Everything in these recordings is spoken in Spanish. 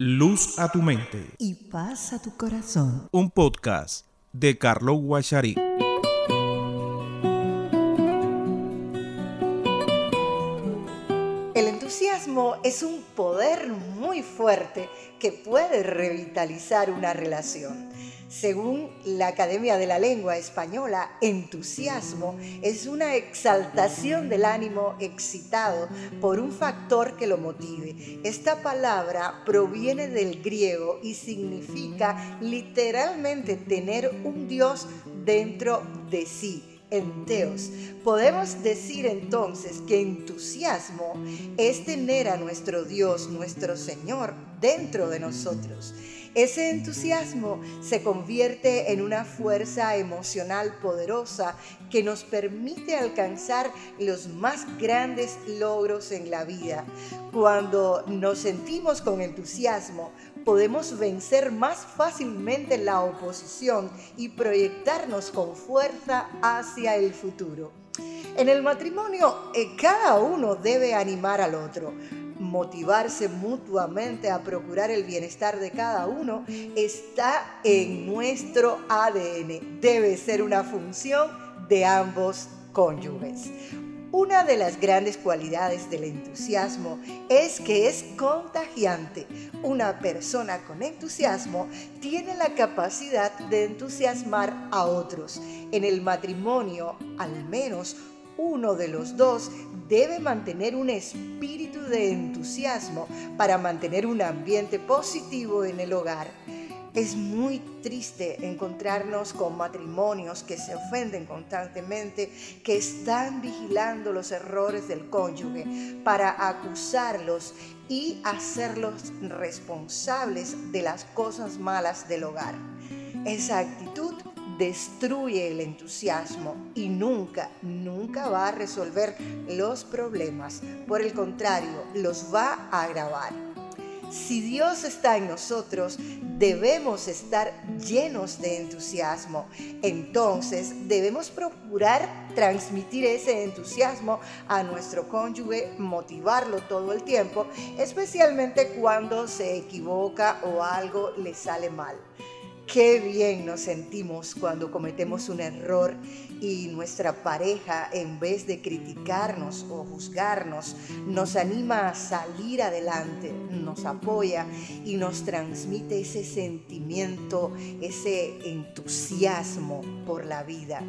Luz a tu mente. Y paz a tu corazón. Un podcast de Carlos Guachari. El entusiasmo es un poder muy fuerte que puede revitalizar una relación. Según la Academia de la Lengua Española, entusiasmo es una exaltación del ánimo excitado por un factor que lo motive. Esta palabra proviene del griego y significa literalmente tener un Dios dentro de sí enteos. Podemos decir entonces que entusiasmo es tener a nuestro Dios, nuestro Señor, dentro de nosotros. Ese entusiasmo se convierte en una fuerza emocional poderosa que nos permite alcanzar los más grandes logros en la vida. Cuando nos sentimos con entusiasmo, podemos vencer más fácilmente la oposición y proyectarnos con fuerza hacia el futuro. En el matrimonio, eh, cada uno debe animar al otro motivarse mutuamente a procurar el bienestar de cada uno está en nuestro ADN. Debe ser una función de ambos cónyuges. Una de las grandes cualidades del entusiasmo es que es contagiante. Una persona con entusiasmo tiene la capacidad de entusiasmar a otros. En el matrimonio, al menos uno de los dos debe mantener un espíritu de entusiasmo para mantener un ambiente positivo en el hogar. Es muy triste encontrarnos con matrimonios que se ofenden constantemente, que están vigilando los errores del cónyuge para acusarlos y hacerlos responsables de las cosas malas del hogar. Esa actitud destruye el entusiasmo y nunca, nunca va a resolver los problemas. Por el contrario, los va a agravar. Si Dios está en nosotros, debemos estar llenos de entusiasmo. Entonces debemos procurar transmitir ese entusiasmo a nuestro cónyuge, motivarlo todo el tiempo, especialmente cuando se equivoca o algo le sale mal. Qué bien nos sentimos cuando cometemos un error y nuestra pareja, en vez de criticarnos o juzgarnos, nos anima a salir adelante, nos apoya y nos transmite ese sentimiento, ese entusiasmo por la vida.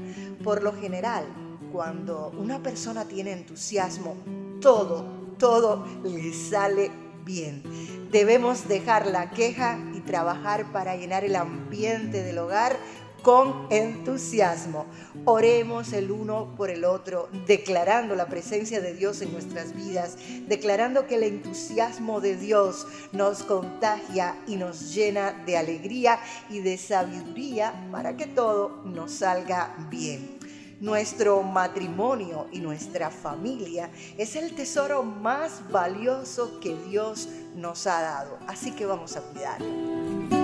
Por lo general, cuando una persona tiene entusiasmo, todo, todo le sale bien. Debemos dejar la queja trabajar para llenar el ambiente del hogar con entusiasmo. Oremos el uno por el otro, declarando la presencia de Dios en nuestras vidas, declarando que el entusiasmo de Dios nos contagia y nos llena de alegría y de sabiduría para que todo nos salga bien. Nuestro matrimonio y nuestra familia es el tesoro más valioso que Dios nos ha dado. Así que vamos a cuidarlo.